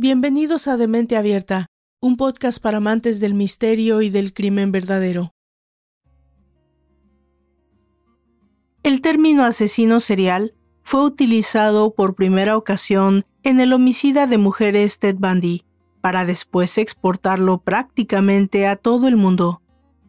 Bienvenidos a Demente Abierta, un podcast para amantes del misterio y del crimen verdadero. El término asesino serial fue utilizado por primera ocasión en el homicida de mujeres Ted Bundy, para después exportarlo prácticamente a todo el mundo.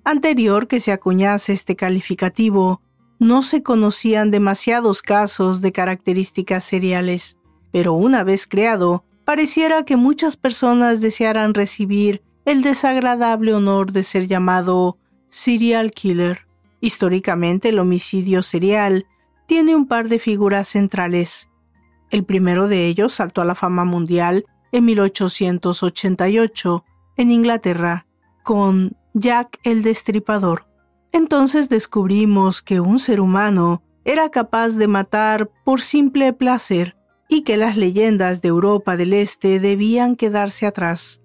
Anterior que se acuñase este calificativo, no se conocían demasiados casos de características seriales, pero una vez creado, pareciera que muchas personas desearan recibir el desagradable honor de ser llamado serial killer. Históricamente el homicidio serial tiene un par de figuras centrales. El primero de ellos saltó a la fama mundial en 1888 en Inglaterra con Jack el Destripador. Entonces descubrimos que un ser humano era capaz de matar por simple placer y que las leyendas de Europa del Este debían quedarse atrás.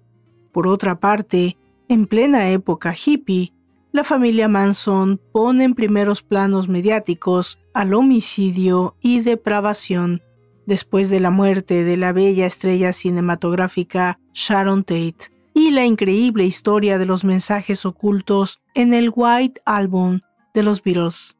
Por otra parte, en plena época hippie, la familia Manson pone en primeros planos mediáticos al homicidio y depravación, después de la muerte de la bella estrella cinematográfica Sharon Tate y la increíble historia de los mensajes ocultos en el White Album de los Beatles.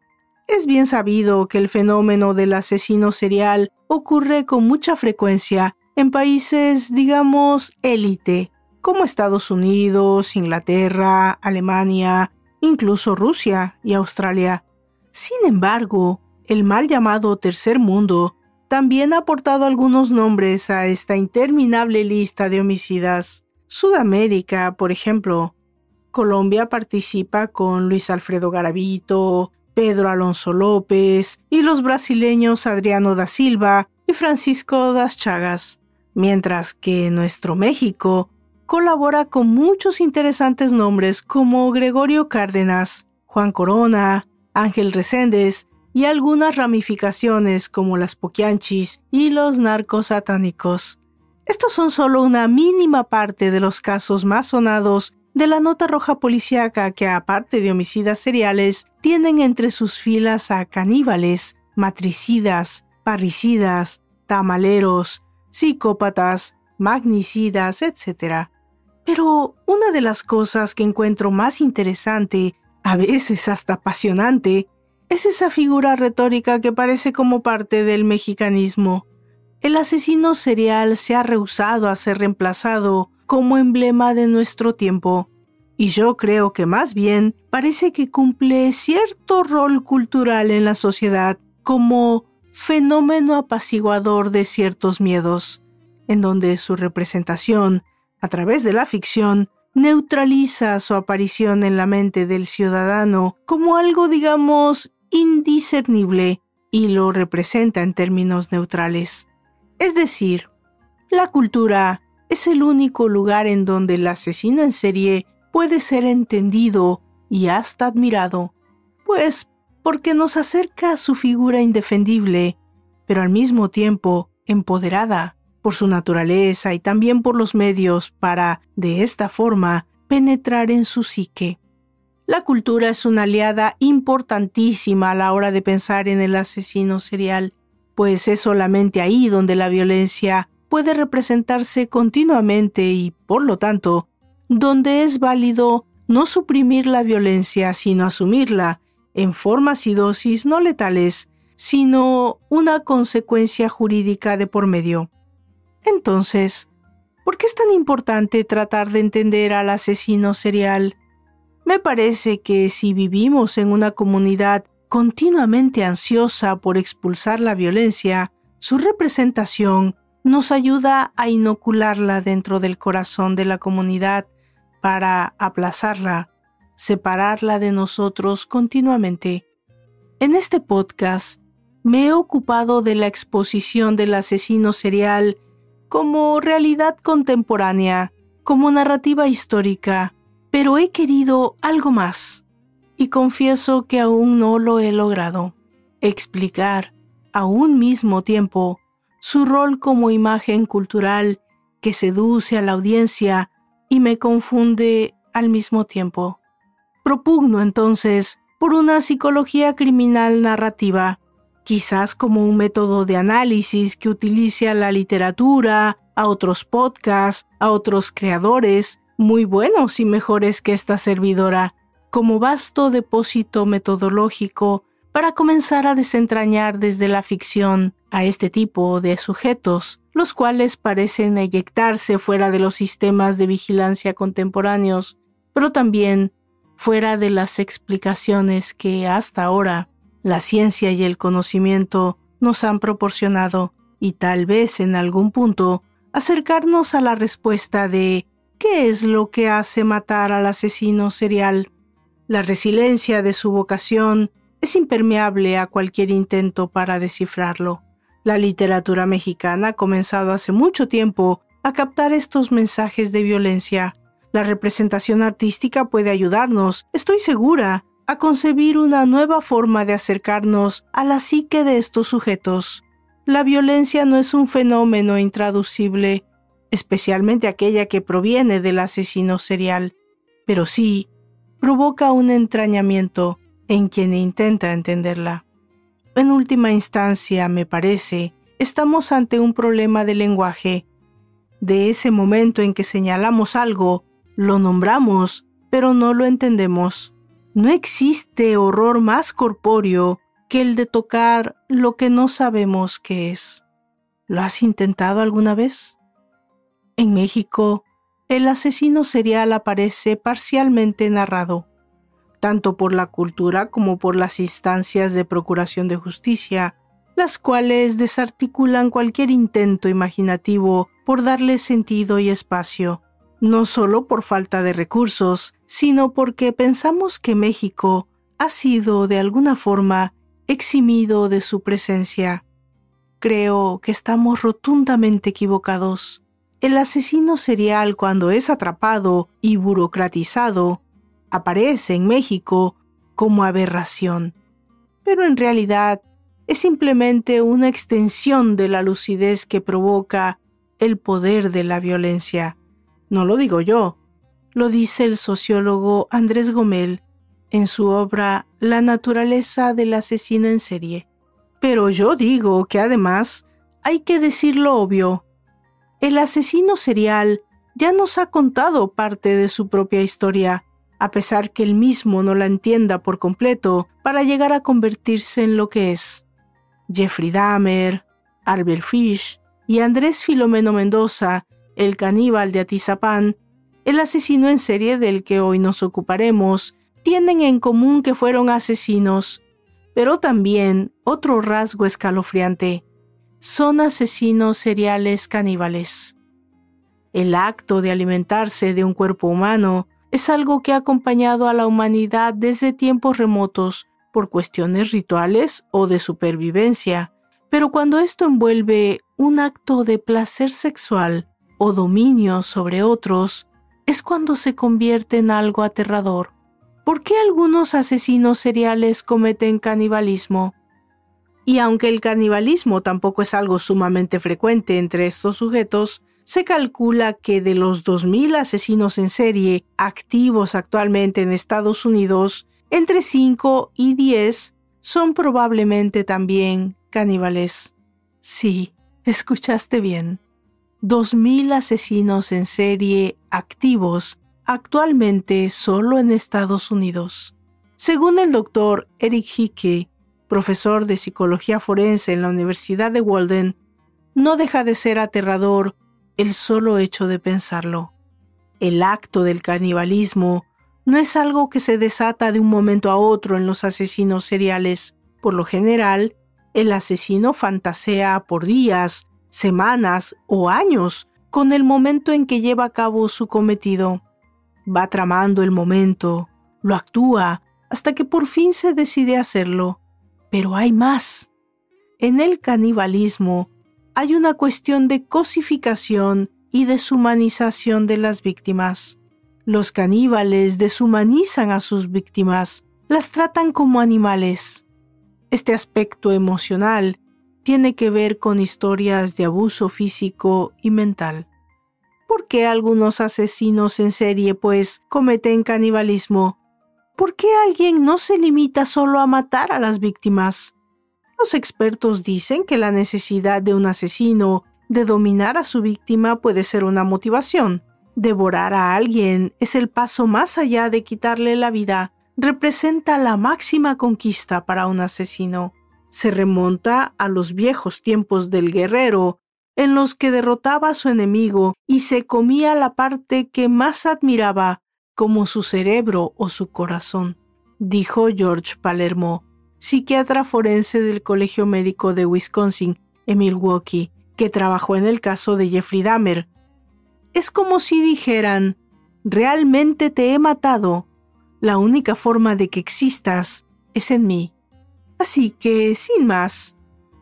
Es bien sabido que el fenómeno del asesino serial ocurre con mucha frecuencia en países, digamos, élite, como Estados Unidos, Inglaterra, Alemania, incluso Rusia y Australia. Sin embargo, el mal llamado Tercer Mundo también ha aportado algunos nombres a esta interminable lista de homicidas. Sudamérica, por ejemplo. Colombia participa con Luis Alfredo Garavito, Pedro Alonso López y los brasileños Adriano da Silva y Francisco das Chagas, mientras que nuestro México colabora con muchos interesantes nombres como Gregorio Cárdenas, Juan Corona, Ángel Reséndez y algunas ramificaciones como las poquianchis y los narcos satánicos. Estos son solo una mínima parte de los casos más sonados de la nota roja policíaca que, aparte de homicidas seriales, tienen entre sus filas a caníbales, matricidas, parricidas, tamaleros, psicópatas, magnicidas, etc. Pero una de las cosas que encuentro más interesante, a veces hasta apasionante, es esa figura retórica que parece como parte del mexicanismo. El asesino serial se ha rehusado a ser reemplazado como emblema de nuestro tiempo, y yo creo que más bien parece que cumple cierto rol cultural en la sociedad como fenómeno apaciguador de ciertos miedos, en donde su representación, a través de la ficción, neutraliza su aparición en la mente del ciudadano como algo, digamos, indiscernible y lo representa en términos neutrales. Es decir, la cultura es el único lugar en donde el asesino en serie puede ser entendido y hasta admirado, pues porque nos acerca a su figura indefendible, pero al mismo tiempo empoderada por su naturaleza y también por los medios para, de esta forma, penetrar en su psique. La cultura es una aliada importantísima a la hora de pensar en el asesino serial, pues es solamente ahí donde la violencia puede representarse continuamente y, por lo tanto, donde es válido no suprimir la violencia, sino asumirla en formas y dosis no letales, sino una consecuencia jurídica de por medio. Entonces, ¿por qué es tan importante tratar de entender al asesino serial? Me parece que si vivimos en una comunidad continuamente ansiosa por expulsar la violencia, su representación nos ayuda a inocularla dentro del corazón de la comunidad para aplazarla, separarla de nosotros continuamente. En este podcast me he ocupado de la exposición del asesino serial como realidad contemporánea, como narrativa histórica, pero he querido algo más, y confieso que aún no lo he logrado. Explicar, a un mismo tiempo, su rol como imagen cultural que seduce a la audiencia y me confunde al mismo tiempo. Propugno entonces por una psicología criminal narrativa, quizás como un método de análisis que utilice a la literatura, a otros podcasts, a otros creadores, muy buenos y mejores que esta servidora, como vasto depósito metodológico para comenzar a desentrañar desde la ficción a este tipo de sujetos, los cuales parecen eyectarse fuera de los sistemas de vigilancia contemporáneos, pero también fuera de las explicaciones que hasta ahora la ciencia y el conocimiento nos han proporcionado, y tal vez en algún punto acercarnos a la respuesta de ¿qué es lo que hace matar al asesino serial? La resiliencia de su vocación es impermeable a cualquier intento para descifrarlo. La literatura mexicana ha comenzado hace mucho tiempo a captar estos mensajes de violencia. La representación artística puede ayudarnos, estoy segura, a concebir una nueva forma de acercarnos a la psique de estos sujetos. La violencia no es un fenómeno intraducible, especialmente aquella que proviene del asesino serial, pero sí provoca un entrañamiento, en quien intenta entenderla. En última instancia, me parece, estamos ante un problema de lenguaje. De ese momento en que señalamos algo, lo nombramos, pero no lo entendemos. No existe horror más corpóreo que el de tocar lo que no sabemos qué es. ¿Lo has intentado alguna vez? En México, el asesino serial aparece parcialmente narrado tanto por la cultura como por las instancias de procuración de justicia, las cuales desarticulan cualquier intento imaginativo por darle sentido y espacio, no solo por falta de recursos, sino porque pensamos que México ha sido de alguna forma eximido de su presencia. Creo que estamos rotundamente equivocados. El asesino serial cuando es atrapado y burocratizado aparece en México como aberración, pero en realidad es simplemente una extensión de la lucidez que provoca el poder de la violencia. No lo digo yo, lo dice el sociólogo Andrés Gomel en su obra La naturaleza del asesino en serie. Pero yo digo que además hay que decir lo obvio. El asesino serial ya nos ha contado parte de su propia historia, a pesar que él mismo no la entienda por completo, para llegar a convertirse en lo que es. Jeffrey Dahmer, Albert Fish y Andrés Filomeno Mendoza, el caníbal de Atizapán, el asesino en serie del que hoy nos ocuparemos, tienen en común que fueron asesinos, pero también otro rasgo escalofriante. Son asesinos seriales caníbales. El acto de alimentarse de un cuerpo humano es algo que ha acompañado a la humanidad desde tiempos remotos por cuestiones rituales o de supervivencia, pero cuando esto envuelve un acto de placer sexual o dominio sobre otros, es cuando se convierte en algo aterrador. ¿Por qué algunos asesinos seriales cometen canibalismo? Y aunque el canibalismo tampoco es algo sumamente frecuente entre estos sujetos, se calcula que de los 2.000 asesinos en serie activos actualmente en Estados Unidos, entre 5 y 10 son probablemente también caníbales. Sí, escuchaste bien. 2.000 asesinos en serie activos actualmente solo en Estados Unidos. Según el doctor Eric Hickey, profesor de psicología forense en la Universidad de Walden, no deja de ser aterrador el solo hecho de pensarlo. El acto del canibalismo no es algo que se desata de un momento a otro en los asesinos seriales. Por lo general, el asesino fantasea por días, semanas o años con el momento en que lleva a cabo su cometido. Va tramando el momento, lo actúa, hasta que por fin se decide hacerlo. Pero hay más. En el canibalismo hay una cuestión de cosificación y deshumanización de las víctimas. Los caníbales deshumanizan a sus víctimas, las tratan como animales. Este aspecto emocional tiene que ver con historias de abuso físico y mental. ¿Por qué algunos asesinos en serie, pues, cometen canibalismo? ¿Por qué alguien no se limita solo a matar a las víctimas? Los expertos dicen que la necesidad de un asesino de dominar a su víctima puede ser una motivación. Devorar a alguien es el paso más allá de quitarle la vida, representa la máxima conquista para un asesino. Se remonta a los viejos tiempos del guerrero, en los que derrotaba a su enemigo y se comía la parte que más admiraba, como su cerebro o su corazón, dijo George Palermo, psiquiatra forense del Colegio Médico de Wisconsin en Milwaukee, que trabajó en el caso de Jeffrey Dahmer. Es como si dijeran, realmente te he matado. La única forma de que existas es en mí. Así que, sin más,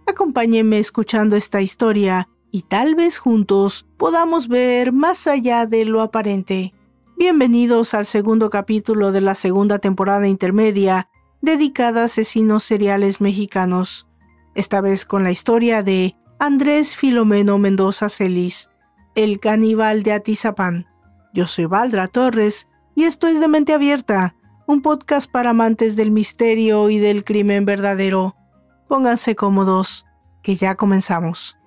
acompáñenme escuchando esta historia y tal vez juntos podamos ver más allá de lo aparente. Bienvenidos al segundo capítulo de la segunda temporada intermedia dedicada a asesinos seriales mexicanos, esta vez con la historia de Andrés Filomeno Mendoza Celis, el caníbal de Atizapán. Yo soy Valdra Torres y esto es de Mente Abierta, un podcast para amantes del misterio y del crimen verdadero. Pónganse cómodos, que ya comenzamos.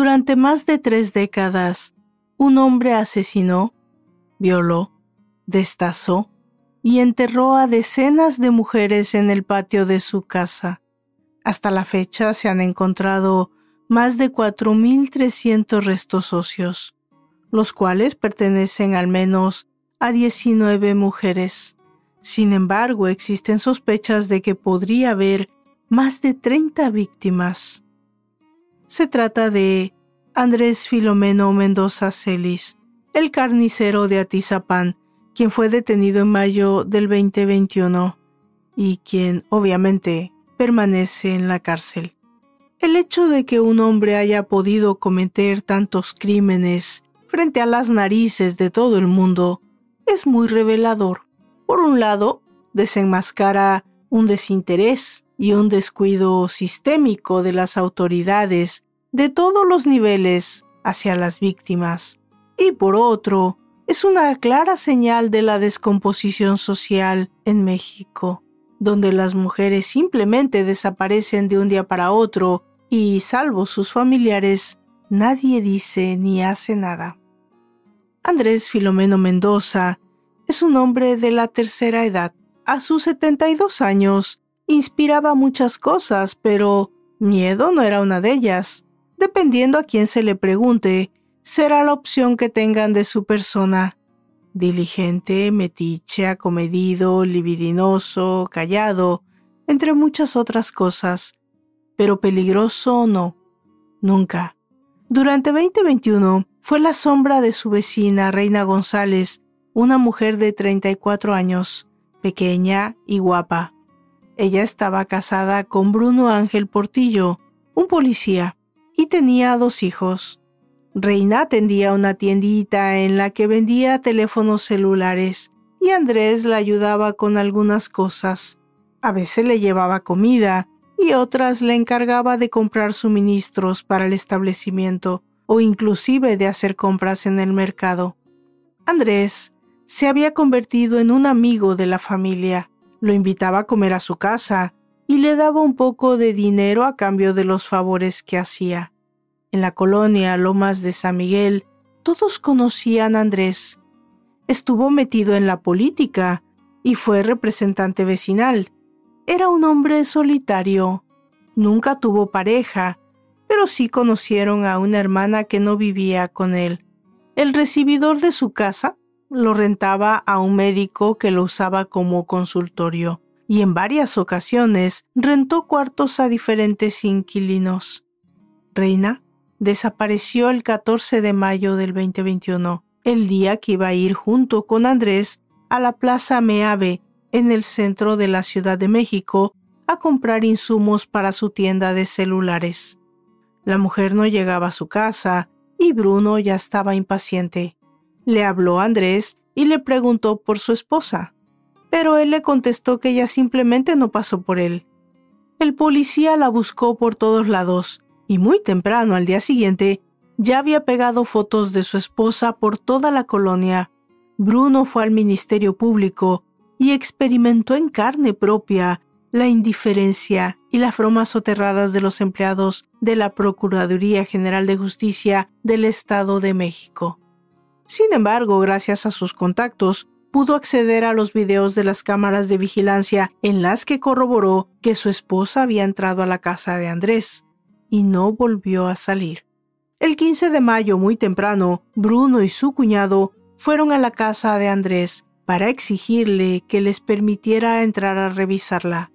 Durante más de tres décadas, un hombre asesinó, violó, destazó y enterró a decenas de mujeres en el patio de su casa. Hasta la fecha se han encontrado más de 4.300 restos óseos, los cuales pertenecen al menos a 19 mujeres. Sin embargo, existen sospechas de que podría haber más de 30 víctimas. Se trata de Andrés Filomeno Mendoza Celis, el carnicero de Atizapán, quien fue detenido en mayo del 2021 y quien, obviamente, permanece en la cárcel. El hecho de que un hombre haya podido cometer tantos crímenes frente a las narices de todo el mundo es muy revelador. Por un lado, desenmascara un desinterés y un descuido sistémico de las autoridades de todos los niveles hacia las víctimas. Y por otro, es una clara señal de la descomposición social en México, donde las mujeres simplemente desaparecen de un día para otro y, salvo sus familiares, nadie dice ni hace nada. Andrés Filomeno Mendoza es un hombre de la tercera edad. A sus 72 años, inspiraba muchas cosas, pero miedo no era una de ellas. Dependiendo a quién se le pregunte, será la opción que tengan de su persona. Diligente, metiche, acomedido, libidinoso, callado, entre muchas otras cosas. Pero peligroso no. Nunca. Durante 2021 fue la sombra de su vecina Reina González, una mujer de 34 años, pequeña y guapa. Ella estaba casada con Bruno Ángel Portillo, un policía, y tenía dos hijos. Reina atendía una tiendita en la que vendía teléfonos celulares y Andrés la ayudaba con algunas cosas. A veces le llevaba comida y otras le encargaba de comprar suministros para el establecimiento o inclusive de hacer compras en el mercado. Andrés se había convertido en un amigo de la familia lo invitaba a comer a su casa y le daba un poco de dinero a cambio de los favores que hacía. En la colonia Lomas de San Miguel, todos conocían a Andrés. Estuvo metido en la política y fue representante vecinal. Era un hombre solitario. Nunca tuvo pareja, pero sí conocieron a una hermana que no vivía con él. El recibidor de su casa lo rentaba a un médico que lo usaba como consultorio y en varias ocasiones rentó cuartos a diferentes inquilinos. Reina desapareció el 14 de mayo del 2021, el día que iba a ir junto con Andrés a la Plaza Meave en el centro de la Ciudad de México a comprar insumos para su tienda de celulares. La mujer no llegaba a su casa y Bruno ya estaba impaciente. Le habló a Andrés y le preguntó por su esposa. pero él le contestó que ella simplemente no pasó por él. El policía la buscó por todos lados y muy temprano al día siguiente ya había pegado fotos de su esposa por toda la colonia. Bruno fue al Ministerio Público y experimentó en carne propia la indiferencia y las bromas soterradas de los empleados de la Procuraduría General de Justicia del Estado de México. Sin embargo, gracias a sus contactos, pudo acceder a los videos de las cámaras de vigilancia en las que corroboró que su esposa había entrado a la casa de Andrés y no volvió a salir. El 15 de mayo, muy temprano, Bruno y su cuñado fueron a la casa de Andrés para exigirle que les permitiera entrar a revisarla.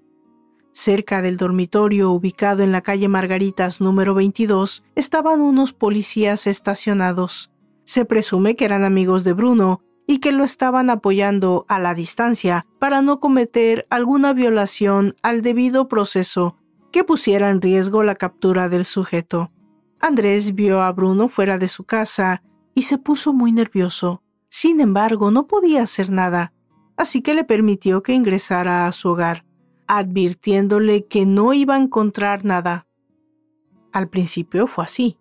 Cerca del dormitorio ubicado en la calle Margaritas número 22 estaban unos policías estacionados. Se presume que eran amigos de Bruno y que lo estaban apoyando a la distancia para no cometer alguna violación al debido proceso que pusiera en riesgo la captura del sujeto. Andrés vio a Bruno fuera de su casa y se puso muy nervioso. Sin embargo, no podía hacer nada, así que le permitió que ingresara a su hogar advirtiéndole que no iba a encontrar nada. Al principio fue así.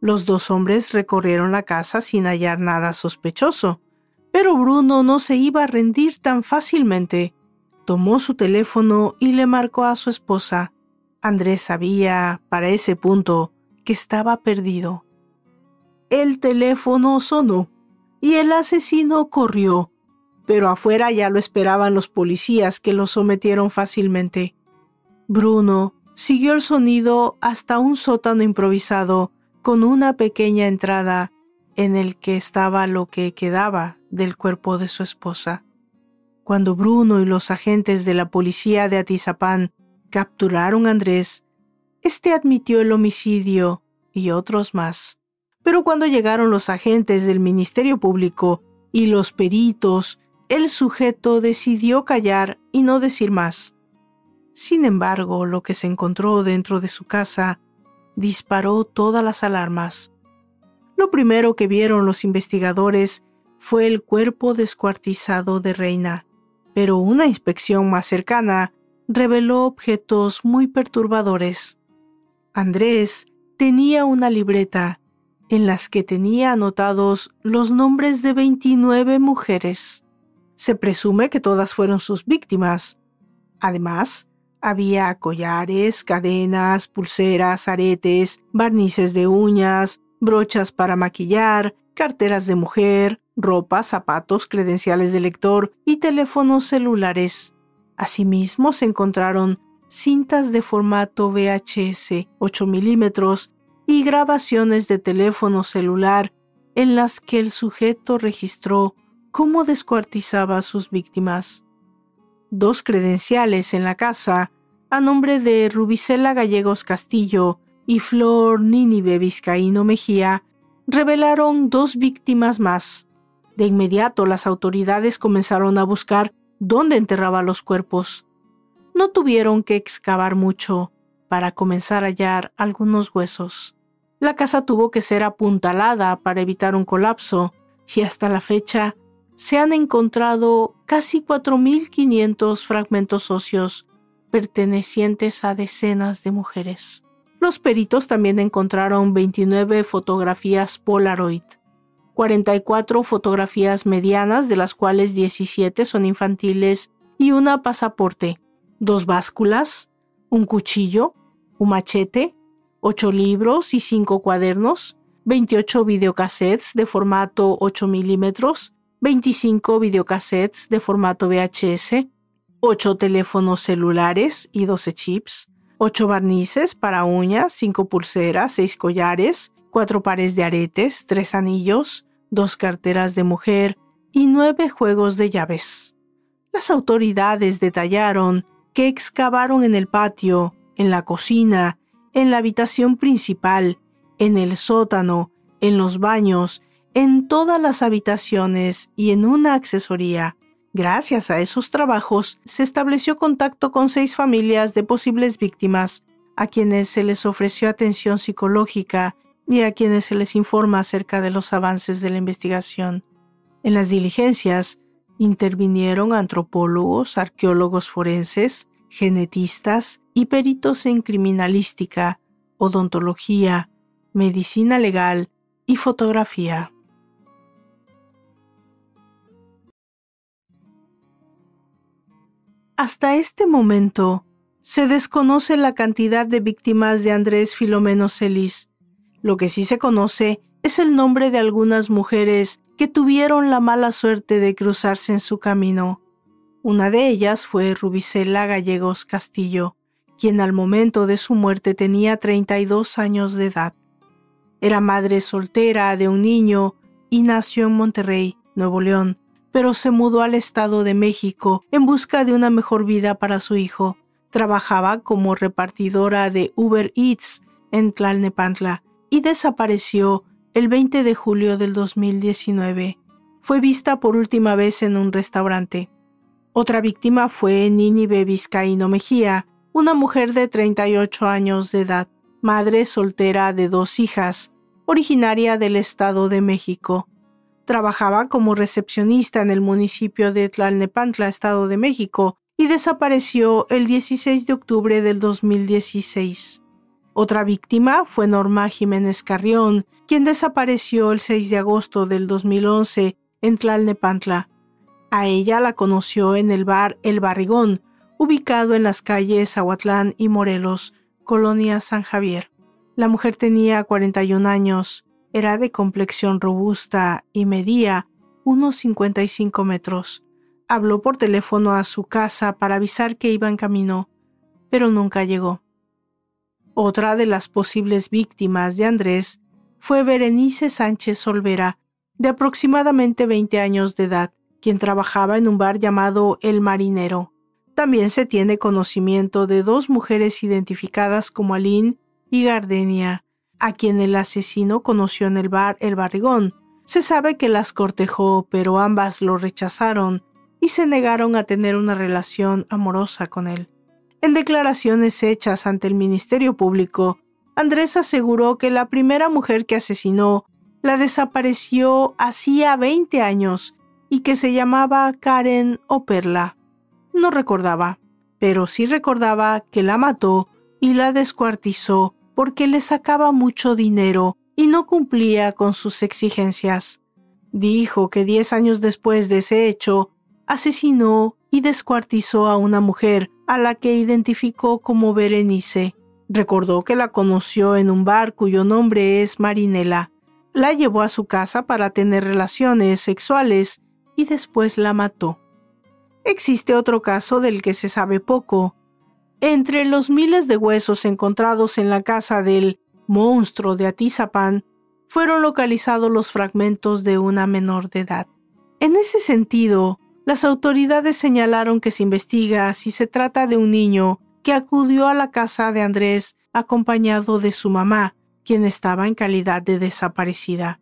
Los dos hombres recorrieron la casa sin hallar nada sospechoso, pero Bruno no se iba a rendir tan fácilmente. Tomó su teléfono y le marcó a su esposa. Andrés sabía, para ese punto, que estaba perdido. El teléfono sonó y el asesino corrió, pero afuera ya lo esperaban los policías que lo sometieron fácilmente. Bruno siguió el sonido hasta un sótano improvisado con una pequeña entrada en el que estaba lo que quedaba del cuerpo de su esposa. Cuando Bruno y los agentes de la policía de Atizapán capturaron a Andrés, este admitió el homicidio y otros más. Pero cuando llegaron los agentes del Ministerio Público y los peritos el sujeto decidió callar y no decir más. Sin embargo, lo que se encontró dentro de su casa disparó todas las alarmas. Lo primero que vieron los investigadores fue el cuerpo descuartizado de Reina, pero una inspección más cercana reveló objetos muy perturbadores. Andrés tenía una libreta en las que tenía anotados los nombres de 29 mujeres. Se presume que todas fueron sus víctimas. Además, había collares, cadenas, pulseras, aretes, barnices de uñas, brochas para maquillar, carteras de mujer, ropa, zapatos, credenciales de lector y teléfonos celulares. Asimismo se encontraron cintas de formato VHS 8 milímetros y grabaciones de teléfono celular en las que el sujeto registró cómo descuartizaba a sus víctimas. Dos credenciales en la casa, a nombre de Rubicela Gallegos Castillo y Flor Nínive Vizcaíno Mejía, revelaron dos víctimas más. De inmediato las autoridades comenzaron a buscar dónde enterraba los cuerpos. No tuvieron que excavar mucho para comenzar a hallar algunos huesos. La casa tuvo que ser apuntalada para evitar un colapso y hasta la fecha se han encontrado casi 4.500 fragmentos óseos pertenecientes a decenas de mujeres. Los peritos también encontraron 29 fotografías Polaroid, 44 fotografías medianas, de las cuales 17 son infantiles, y una pasaporte, dos básculas, un cuchillo, un machete, ocho libros y cinco cuadernos, 28 videocassettes de formato 8 milímetros, 25 videocassettes de formato VHS, 8 teléfonos celulares y 12 chips, 8 barnices para uñas, 5 pulseras, 6 collares, 4 pares de aretes, 3 anillos, 2 carteras de mujer y 9 juegos de llaves. Las autoridades detallaron que excavaron en el patio, en la cocina, en la habitación principal, en el sótano, en los baños en todas las habitaciones y en una accesoría. Gracias a esos trabajos se estableció contacto con seis familias de posibles víctimas, a quienes se les ofreció atención psicológica y a quienes se les informa acerca de los avances de la investigación. En las diligencias, Intervinieron antropólogos, arqueólogos forenses, genetistas y peritos en criminalística, odontología, medicina legal y fotografía. Hasta este momento, se desconoce la cantidad de víctimas de Andrés Filomeno Celis. Lo que sí se conoce es el nombre de algunas mujeres que tuvieron la mala suerte de cruzarse en su camino. Una de ellas fue Rubicela Gallegos Castillo, quien al momento de su muerte tenía 32 años de edad. Era madre soltera de un niño y nació en Monterrey, Nuevo León, pero se mudó al Estado de México en busca de una mejor vida para su hijo. Trabajaba como repartidora de Uber Eats en Tlalnepantla y desapareció el 20 de julio del 2019. Fue vista por última vez en un restaurante. Otra víctima fue Nínive Vizcaíno Mejía, una mujer de 38 años de edad, madre soltera de dos hijas, originaria del Estado de México. Trabajaba como recepcionista en el municipio de Tlalnepantla, Estado de México, y desapareció el 16 de octubre del 2016. Otra víctima fue Norma Jiménez Carrión, quien desapareció el 6 de agosto del 2011 en Tlalnepantla. A ella la conoció en el bar El Barrigón, ubicado en las calles Aguatlán y Morelos, Colonia San Javier. La mujer tenía 41 años, era de complexión robusta y medía unos 55 metros. Habló por teléfono a su casa para avisar que iba en camino, pero nunca llegó. Otra de las posibles víctimas de Andrés fue Berenice Sánchez Olvera, de aproximadamente 20 años de edad, quien trabajaba en un bar llamado El Marinero. También se tiene conocimiento de dos mujeres identificadas como Aline y Gardenia, a quien el asesino conoció en el bar El Barrigón. Se sabe que las cortejó, pero ambas lo rechazaron y se negaron a tener una relación amorosa con él. En declaraciones hechas ante el Ministerio Público, Andrés aseguró que la primera mujer que asesinó la desapareció hacía 20 años y que se llamaba Karen o Perla. No recordaba, pero sí recordaba que la mató y la descuartizó porque le sacaba mucho dinero y no cumplía con sus exigencias. Dijo que diez años después de ese hecho, asesinó y descuartizó a una mujer a la que identificó como Berenice. Recordó que la conoció en un bar cuyo nombre es Marinela. La llevó a su casa para tener relaciones sexuales y después la mató. Existe otro caso del que se sabe poco, entre los miles de huesos encontrados en la casa del monstruo de Atizapán, fueron localizados los fragmentos de una menor de edad. En ese sentido, las autoridades señalaron que se investiga si se trata de un niño que acudió a la casa de Andrés acompañado de su mamá, quien estaba en calidad de desaparecida.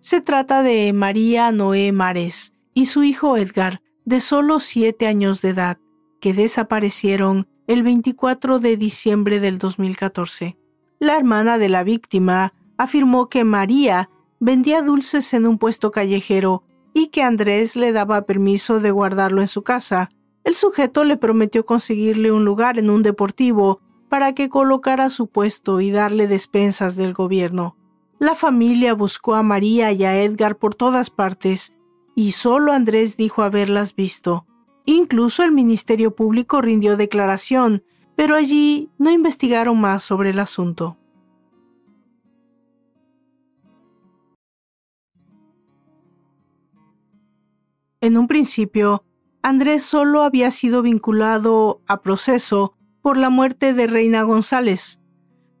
Se trata de María Noé Mares y su hijo Edgar, de solo siete años de edad, que desaparecieron el 24 de diciembre del 2014. La hermana de la víctima afirmó que María vendía dulces en un puesto callejero y que Andrés le daba permiso de guardarlo en su casa. El sujeto le prometió conseguirle un lugar en un deportivo para que colocara su puesto y darle despensas del gobierno. La familia buscó a María y a Edgar por todas partes, y solo Andrés dijo haberlas visto. Incluso el Ministerio Público rindió declaración, pero allí no investigaron más sobre el asunto. En un principio, Andrés solo había sido vinculado a proceso por la muerte de Reina González.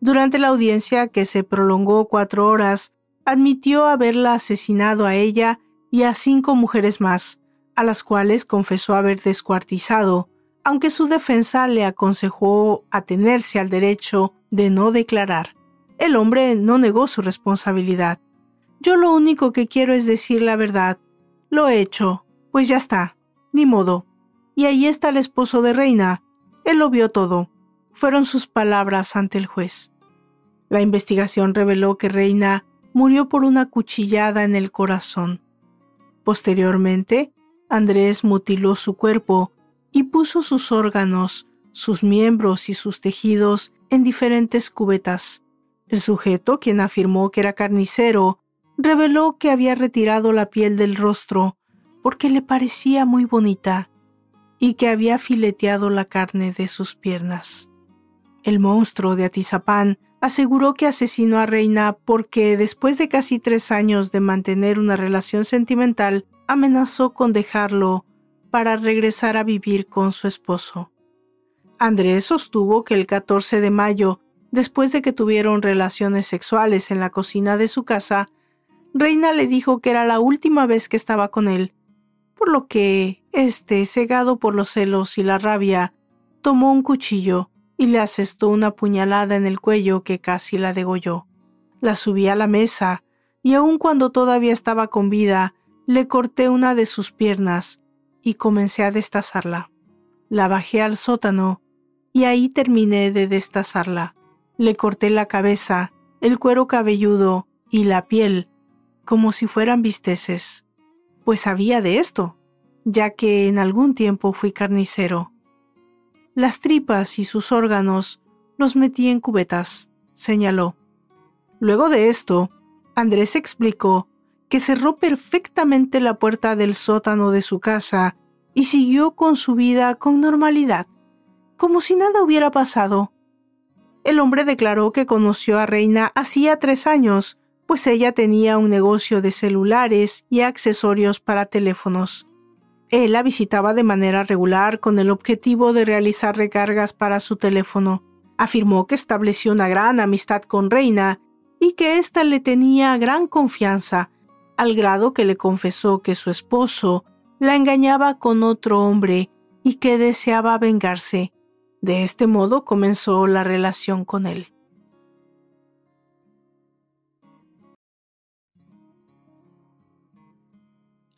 Durante la audiencia, que se prolongó cuatro horas, admitió haberla asesinado a ella y a cinco mujeres más, a las cuales confesó haber descuartizado, aunque su defensa le aconsejó atenerse al derecho de no declarar. El hombre no negó su responsabilidad. Yo lo único que quiero es decir la verdad. Lo he hecho, pues ya está, ni modo. Y ahí está el esposo de Reina. Él lo vio todo. Fueron sus palabras ante el juez. La investigación reveló que Reina murió por una cuchillada en el corazón. Posteriormente, Andrés mutiló su cuerpo y puso sus órganos, sus miembros y sus tejidos en diferentes cubetas. El sujeto, quien afirmó que era carnicero, reveló que había retirado la piel del rostro porque le parecía muy bonita y que había fileteado la carne de sus piernas. El monstruo de Atizapán aseguró que asesinó a Reina porque después de casi tres años de mantener una relación sentimental, amenazó con dejarlo para regresar a vivir con su esposo. Andrés sostuvo que el 14 de mayo, después de que tuvieron relaciones sexuales en la cocina de su casa, Reina le dijo que era la última vez que estaba con él, por lo que éste, cegado por los celos y la rabia, tomó un cuchillo y le asestó una puñalada en el cuello que casi la degolló. La subí a la mesa, y aun cuando todavía estaba con vida, le corté una de sus piernas y comencé a destazarla. La bajé al sótano y ahí terminé de destazarla. Le corté la cabeza, el cuero cabelludo y la piel como si fueran bisteces, pues sabía de esto, ya que en algún tiempo fui carnicero. Las tripas y sus órganos los metí en cubetas, señaló. Luego de esto, Andrés explicó que cerró perfectamente la puerta del sótano de su casa y siguió con su vida con normalidad, como si nada hubiera pasado. El hombre declaró que conoció a Reina hacía tres años pues ella tenía un negocio de celulares y accesorios para teléfonos. Él la visitaba de manera regular con el objetivo de realizar recargas para su teléfono. Afirmó que estableció una gran amistad con Reina y que ésta le tenía gran confianza, al grado que le confesó que su esposo la engañaba con otro hombre y que deseaba vengarse. De este modo comenzó la relación con él.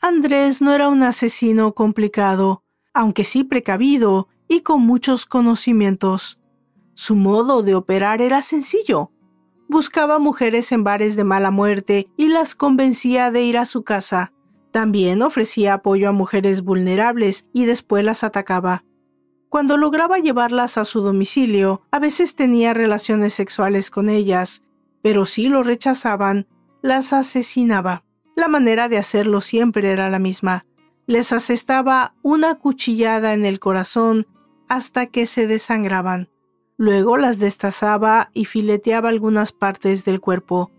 Andrés no era un asesino complicado, aunque sí precavido y con muchos conocimientos. Su modo de operar era sencillo. Buscaba mujeres en bares de mala muerte y las convencía de ir a su casa. También ofrecía apoyo a mujeres vulnerables y después las atacaba. Cuando lograba llevarlas a su domicilio, a veces tenía relaciones sexuales con ellas, pero si lo rechazaban, las asesinaba. La manera de hacerlo siempre era la misma. Les asestaba una cuchillada en el corazón hasta que se desangraban. Luego las destazaba y fileteaba algunas partes del cuerpo,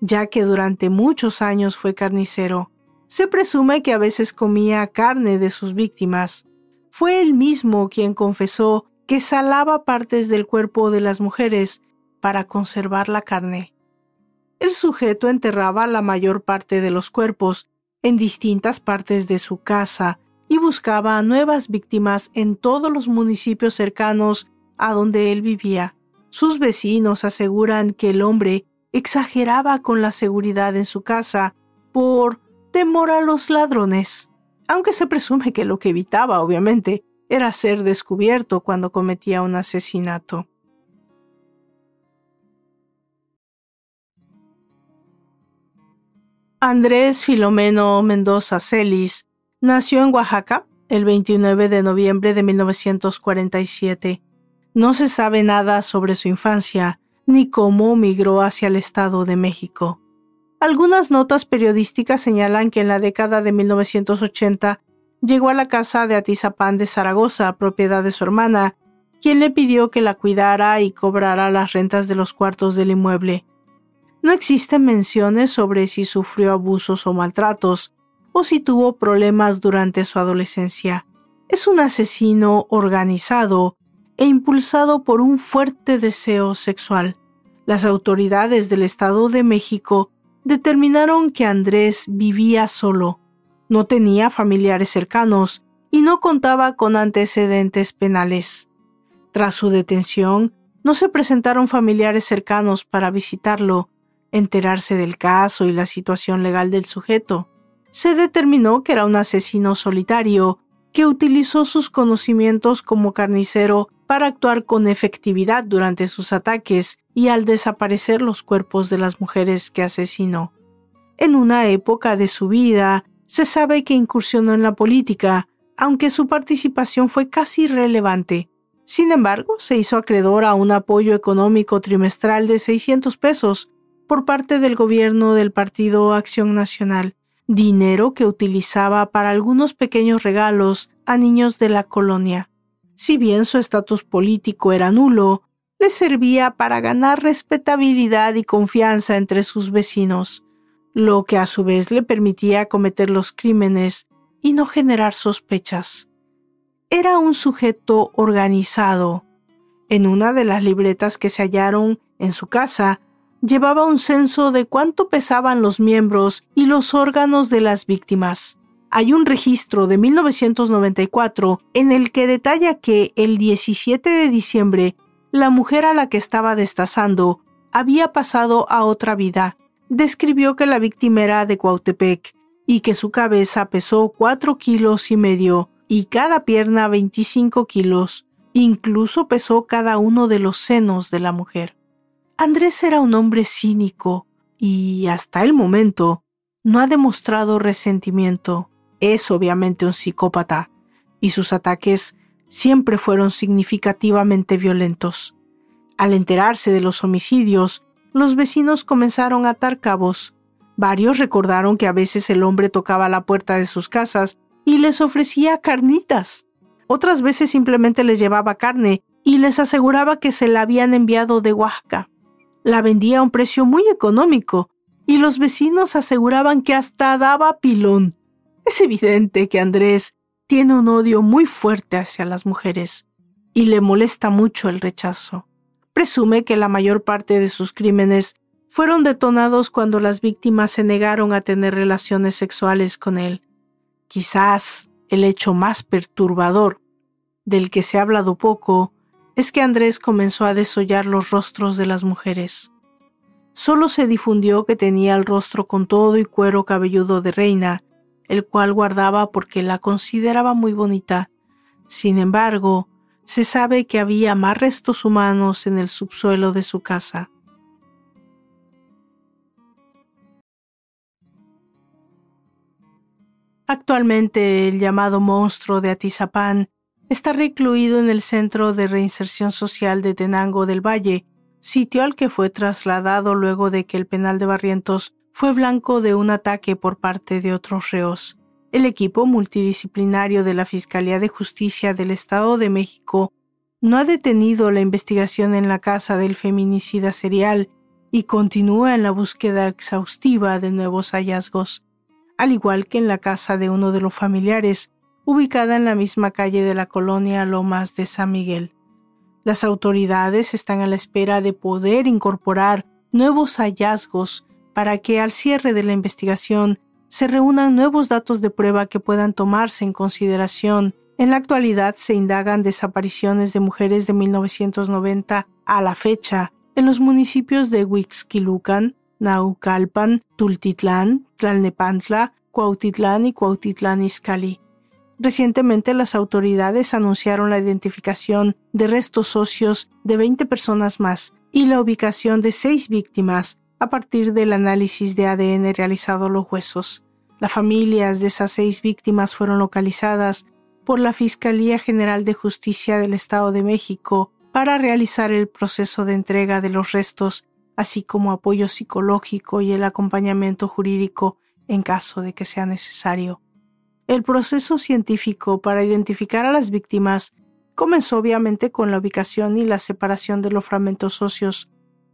ya que durante muchos años fue carnicero. Se presume que a veces comía carne de sus víctimas. Fue él mismo quien confesó que salaba partes del cuerpo de las mujeres para conservar la carne el sujeto enterraba la mayor parte de los cuerpos en distintas partes de su casa y buscaba nuevas víctimas en todos los municipios cercanos a donde él vivía. Sus vecinos aseguran que el hombre exageraba con la seguridad en su casa por temor a los ladrones, aunque se presume que lo que evitaba, obviamente, era ser descubierto cuando cometía un asesinato. Andrés Filomeno Mendoza Celis nació en Oaxaca el 29 de noviembre de 1947. No se sabe nada sobre su infancia ni cómo migró hacia el Estado de México. Algunas notas periodísticas señalan que en la década de 1980 llegó a la casa de Atizapán de Zaragoza, propiedad de su hermana, quien le pidió que la cuidara y cobrara las rentas de los cuartos del inmueble. No existen menciones sobre si sufrió abusos o maltratos, o si tuvo problemas durante su adolescencia. Es un asesino organizado e impulsado por un fuerte deseo sexual. Las autoridades del Estado de México determinaron que Andrés vivía solo, no tenía familiares cercanos y no contaba con antecedentes penales. Tras su detención, no se presentaron familiares cercanos para visitarlo enterarse del caso y la situación legal del sujeto. Se determinó que era un asesino solitario que utilizó sus conocimientos como carnicero para actuar con efectividad durante sus ataques y al desaparecer los cuerpos de las mujeres que asesinó. En una época de su vida Se sabe que incursionó en la política, aunque su participación fue casi irrelevante. Sin embargo, se hizo acreedor a un apoyo económico trimestral de 600 pesos por parte del gobierno del Partido Acción Nacional, dinero que utilizaba para algunos pequeños regalos a niños de la colonia. Si bien su estatus político era nulo, le servía para ganar respetabilidad y confianza entre sus vecinos, lo que a su vez le permitía cometer los crímenes y no generar sospechas. Era un sujeto organizado. En una de las libretas que se hallaron en su casa, llevaba un censo de cuánto pesaban los miembros y los órganos de las víctimas. Hay un registro de 1994 en el que detalla que el 17 de diciembre la mujer a la que estaba destazando había pasado a otra vida. Describió que la víctima era de Cuautepec y que su cabeza pesó cuatro kilos y medio y cada pierna 25 kilos. Incluso pesó cada uno de los senos de la mujer. Andrés era un hombre cínico y, hasta el momento, no ha demostrado resentimiento. Es obviamente un psicópata y sus ataques siempre fueron significativamente violentos. Al enterarse de los homicidios, los vecinos comenzaron a atar cabos. Varios recordaron que a veces el hombre tocaba la puerta de sus casas y les ofrecía carnitas. Otras veces simplemente les llevaba carne y les aseguraba que se la habían enviado de Oaxaca. La vendía a un precio muy económico y los vecinos aseguraban que hasta daba pilón. Es evidente que Andrés tiene un odio muy fuerte hacia las mujeres y le molesta mucho el rechazo. Presume que la mayor parte de sus crímenes fueron detonados cuando las víctimas se negaron a tener relaciones sexuales con él. Quizás el hecho más perturbador, del que se ha hablado poco, es que Andrés comenzó a desollar los rostros de las mujeres. Solo se difundió que tenía el rostro con todo y cuero cabelludo de reina, el cual guardaba porque la consideraba muy bonita. Sin embargo, se sabe que había más restos humanos en el subsuelo de su casa. Actualmente el llamado monstruo de Atizapán está recluido en el Centro de Reinserción Social de Tenango del Valle, sitio al que fue trasladado luego de que el penal de Barrientos fue blanco de un ataque por parte de otros reos. El equipo multidisciplinario de la Fiscalía de Justicia del Estado de México no ha detenido la investigación en la casa del feminicida serial y continúa en la búsqueda exhaustiva de nuevos hallazgos al igual que en la casa de uno de los familiares, ubicada en la misma calle de la colonia Lomas de San Miguel. Las autoridades están a la espera de poder incorporar nuevos hallazgos para que al cierre de la investigación se reúnan nuevos datos de prueba que puedan tomarse en consideración. En la actualidad se indagan desapariciones de mujeres de 1990 a la fecha en los municipios de Huixquilucan, Naucalpan, Tultitlán, Tlalnepantla, Cuautitlán y Cuautitlán Izcalli. Recientemente las autoridades anunciaron la identificación de restos socios de 20 personas más y la ubicación de seis víctimas a partir del análisis de ADN realizado a los huesos. Las familias de esas seis víctimas fueron localizadas por la Fiscalía General de Justicia del Estado de México para realizar el proceso de entrega de los restos así como apoyo psicológico y el acompañamiento jurídico en caso de que sea necesario. El proceso científico para identificar a las víctimas comenzó obviamente con la ubicación y la separación de los fragmentos óseos.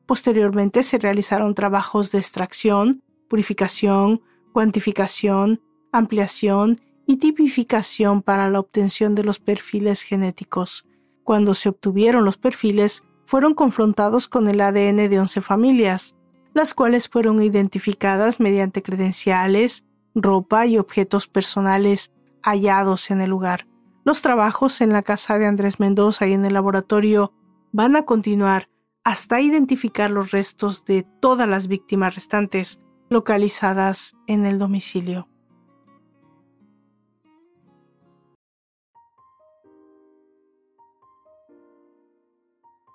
Posteriormente se realizaron trabajos de extracción, purificación, cuantificación, ampliación y tipificación para la obtención de los perfiles genéticos. Cuando se obtuvieron los perfiles, fueron confrontados con el ADN de 11 familias, las cuales fueron identificadas mediante credenciales, ropa y objetos personales hallados en el lugar. Los trabajos en la casa de Andrés Mendoza y en el laboratorio van a continuar hasta identificar los restos de todas las víctimas restantes localizadas en el domicilio.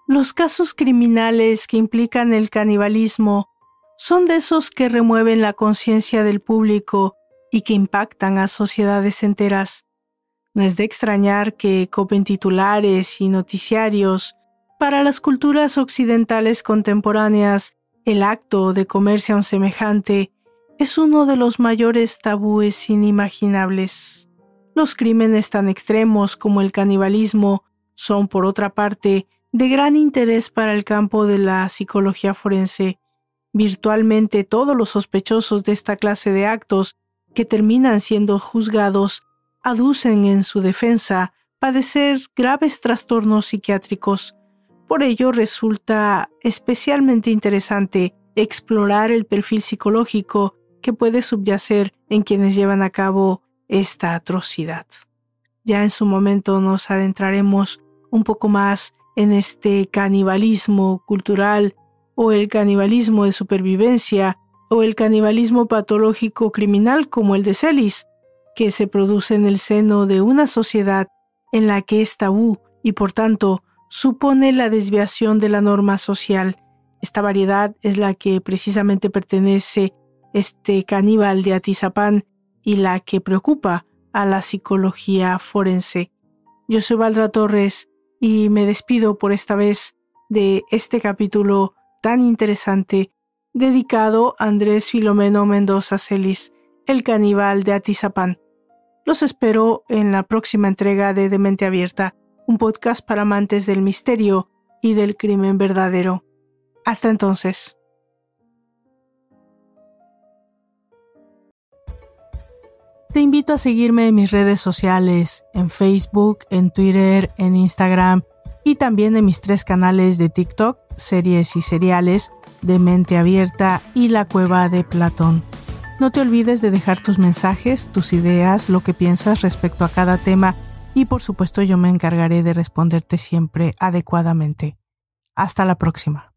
Los casos criminales que implican el canibalismo son de esos que remueven la conciencia del público y que impactan a sociedades enteras. No es de extrañar que copen titulares y noticiarios. Para las culturas occidentales contemporáneas, el acto de comerse a un semejante es uno de los mayores tabúes inimaginables. Los crímenes tan extremos como el canibalismo son, por otra parte, de gran interés para el campo de la psicología forense. Virtualmente todos los sospechosos de esta clase de actos que terminan siendo juzgados aducen en su defensa padecer graves trastornos psiquiátricos. Por ello resulta especialmente interesante explorar el perfil psicológico que puede subyacer en quienes llevan a cabo esta atrocidad. Ya en su momento nos adentraremos un poco más en este canibalismo cultural o el canibalismo de supervivencia o el canibalismo patológico criminal como el de Celis, que se produce en el seno de una sociedad en la que es tabú y por tanto supone la desviación de la norma social. Esta variedad es la que precisamente pertenece este caníbal de Atizapán y la que preocupa a la psicología forense. Yo soy Valdra Torres y me despido por esta vez de este capítulo tan interesante dedicado a Andrés Filomeno Mendoza Celis, el caníbal de Atizapán. Los espero en la próxima entrega de Demente Abierta, un podcast para amantes del misterio y del crimen verdadero. Hasta entonces. Te invito a seguirme en mis redes sociales, en Facebook, en Twitter, en Instagram y también en mis tres canales de TikTok, series y seriales, de Mente Abierta y La Cueva de Platón. No te olvides de dejar tus mensajes, tus ideas, lo que piensas respecto a cada tema y por supuesto yo me encargaré de responderte siempre adecuadamente. Hasta la próxima.